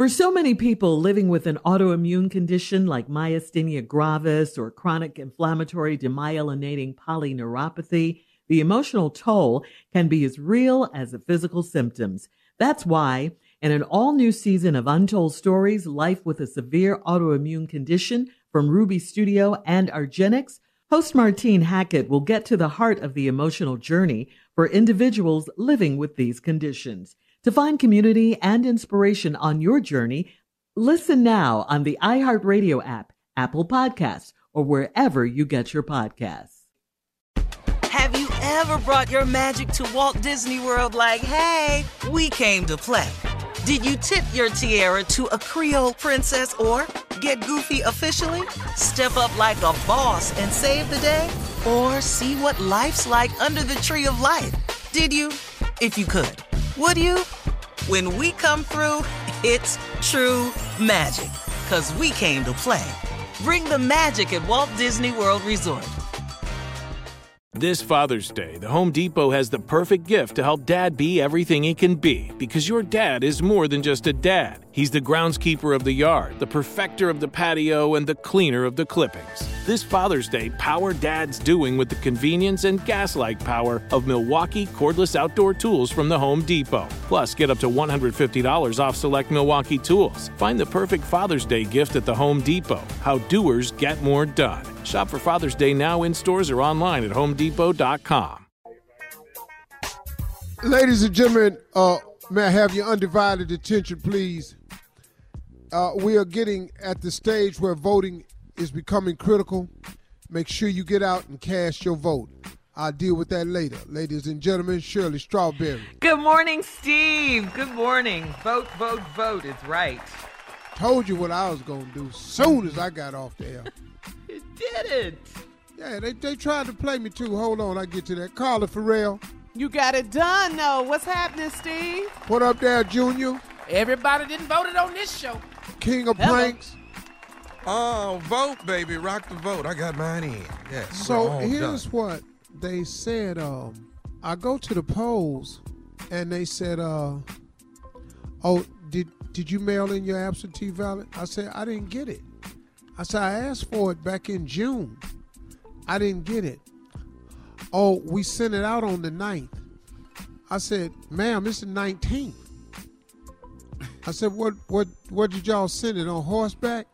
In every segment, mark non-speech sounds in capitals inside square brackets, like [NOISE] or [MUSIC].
For so many people living with an autoimmune condition like myasthenia gravis or chronic inflammatory demyelinating polyneuropathy, the emotional toll can be as real as the physical symptoms. That's why, in an all new season of Untold Stories Life with a Severe Autoimmune Condition from Ruby Studio and argenx, host Martine Hackett will get to the heart of the emotional journey for individuals living with these conditions. To find community and inspiration on your journey, listen now on the iHeartRadio app, Apple Podcasts, or wherever you get your podcasts. Have you ever brought your magic to Walt Disney World like, hey, we came to play? Did you tip your tiara to a Creole princess or get goofy officially? Step up like a boss and save the day? Or see what life's like under the tree of life? Did you? If you could. Would you? When we come through, it's true magic. Cause we came to play. Bring the magic at Walt Disney World Resort. This Father's Day, the Home Depot has the perfect gift to help dad be everything he can be because your dad is more than just a dad. He's the groundskeeper of the yard, the perfecter of the patio, and the cleaner of the clippings. This Father's Day, power dad's doing with the convenience and gas like power of Milwaukee cordless outdoor tools from the Home Depot. Plus, get up to $150 off select Milwaukee tools. Find the perfect Father's Day gift at the Home Depot. How doers get more done. Shop for Father's Day now in stores or online at homedepot.com. Ladies and gentlemen, uh, may I have your undivided attention, please? Uh, we are getting at the stage where voting is becoming critical. Make sure you get out and cast your vote. I'll deal with that later. Ladies and gentlemen, Shirley Strawberry. Good morning, Steve. Good morning. Vote, vote, vote is right. Told you what I was going to do soon as I got off the air. [LAUGHS] You did it. Yeah, they, they tried to play me too. Hold on, I get to that. Carla Ferrell. You got it done, though. What's happening, Steve? What up there, Junior? Everybody didn't vote it on this show. King of Hello. Pranks. Oh, vote, baby. Rock the vote. I got mine in. Yeah. So here's done. what they said. Um, I go to the polls, and they said, uh, "Oh, did did you mail in your absentee ballot?" I said, "I didn't get it." I said, "I asked for it back in June. I didn't get it." Oh, we sent it out on the 9th. I said, "Ma'am, it's the 19th." I said, "What what what did y'all send it on horseback?"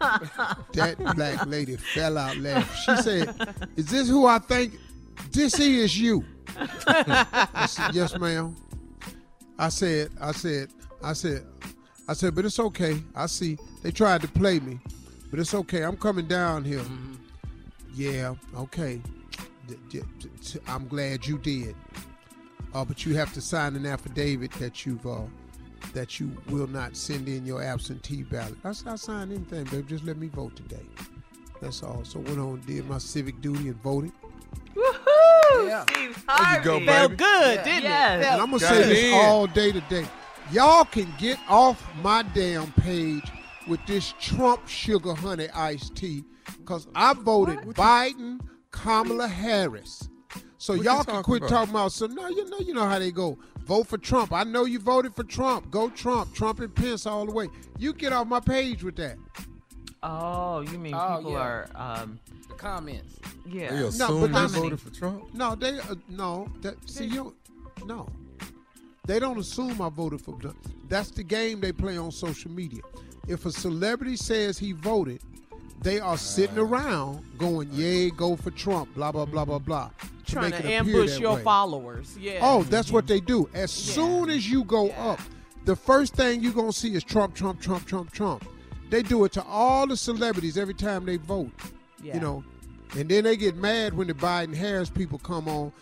[LAUGHS] that black lady fell out laughing. She said, "Is this who I think? This is you." I said, "Yes, ma'am." I said, "I said, I said, I said, but it's okay. I see they tried to play me, but it's okay. I'm coming down here." Yeah, okay. I'm glad you did. Uh, but you have to sign an affidavit that you've uh, that you will not send in your absentee ballot. I said, I signed anything, baby. Just let me vote today. That's all. So went on, did my civic duty and voted. Woohoo! Yeah. Steve Harvey. go, baby. Felt good, Yeah. didn't Yes. it? And I'm gonna Got say this in. all day today. Y'all can get off my damn page with this Trump sugar honey iced tea, cause I voted Biden, Kamala Harris. So What y'all can quit about? talking about So now you know, you know how they go. Vote for Trump. I know you voted for Trump. Go Trump. Trump and Pence all the way. You get off my page with that. Oh, you mean Oh, people yeah. are, um, The comments. yeah. They No, assume but you that's- voted for Trump. No, they uh, no. That see you. No, They don't assume I voted for Trump. That's the game they play on social media. If a celebrity says he voted, they are sitting around going, "Yay, go for Trump." Blah blah blah blah blah. Trying make to ambush your way. followers. Yeah. Oh, that's what they do. As soon as you go up, the first thing you're gonna see is Trump, Trump, Trump, Trump, Trump. They do it to all the celebrities every time they vote. Yeah. You know, and then they get mad when the Biden Harris people come on.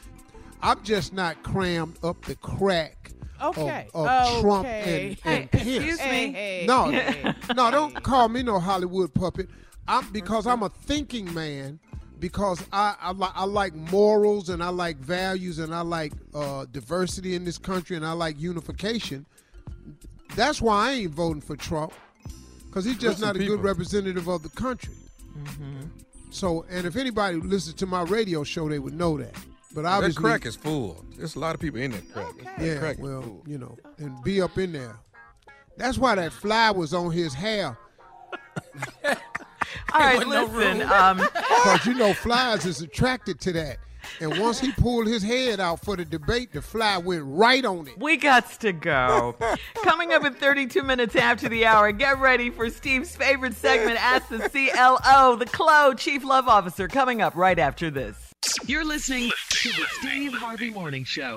I'm just not crammed up the crack of- Okay. of, Trump Okay. and, [LAUGHS] and Hey, Pence. excuse me. Hey, No, hey. no, don't call me no Hollywood puppet. I'm because I'm a thinking man. Because I I, li- I like morals and I like values and I like uh, diversity in this country and I like unification. That's why I ain't voting for Trump. Because he's just Listen, not a people. good representative of the country. So, and if anybody listens to my radio show, they would know that. But obviously, That crack is full. There's a lot of people in that crack. That yeah, crack well, full. you know, and be up in there. That's why that fly was on his hair. [LAUGHS] All right, wasn't no listen. um, [LAUGHS] Because you know, flies is attracted to that. And once he pulled his head out for the debate, the fly went right on it. we got to go. [LAUGHS] Coming up in 32 minutes after the hour, get ready for Steve's favorite segment, Ask the CLO, the CLO Chief Love Officer, coming up right after this. You're listening to the Steve Harvey Morning Show.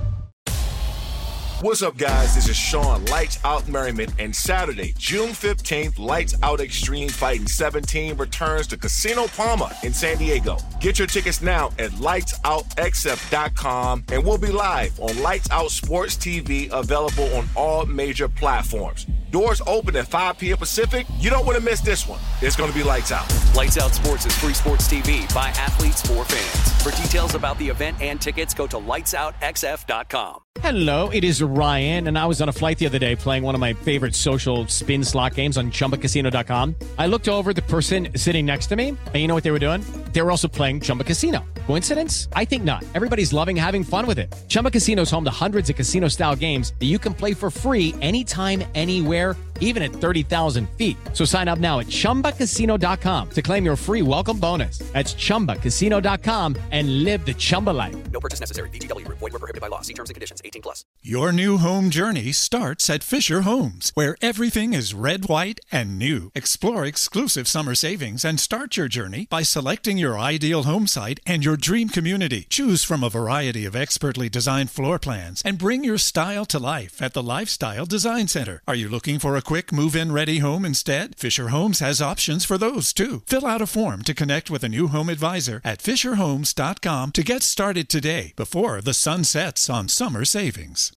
What's up, guys? This is Shawne Lights Out Merriman, and Saturday, June 15th, Lights Out Extreme Fighting 17 returns to Casino Palma in San Diego. Get your tickets now at lightsoutxf.com, and we'll be live on Lights Out Sports TV, available on all major platforms. Doors open at 5 p.m. Pacific. You don't want to miss this one. It's going to be lights out. Lights Out Sports is free sports TV by athletes for fans. For details about the event and tickets, go to lightsoutxf.com. Hello, it is Ryan, and I was on a flight the other day playing one of my favorite social spin slot games on chumbacasino.com. I looked over the person sitting next to me, and you know what they were doing? They were also playing Chumba Casino. Coincidence? I think not. Everybody's loving having fun with it. Chumba Casino is home to hundreds of casino style games that you can play for free anytime, anywhere, even at 30,000 feet. So sign up now at chumbacasino.com to claim your free welcome bonus. That's chumbacasino.com and live the Chumba life. No purchase necessary. VGW Group. Void were prohibited by law. See terms and conditions. 18 plus. Your new home journey starts at Fisher Homes, where everything is red, white, and new. Explore exclusive summer savings and start your journey by selecting your ideal home site and your dream community. Choose from a variety of expertly designed floor plans and bring your style to life at the Lifestyle Design Center. Are you looking for a quick move in ready home instead? Fisher Homes has options for those too. Fill out a form to connect with a new home advisor at FisherHomes.com to get started today before the sun sets on summer savings.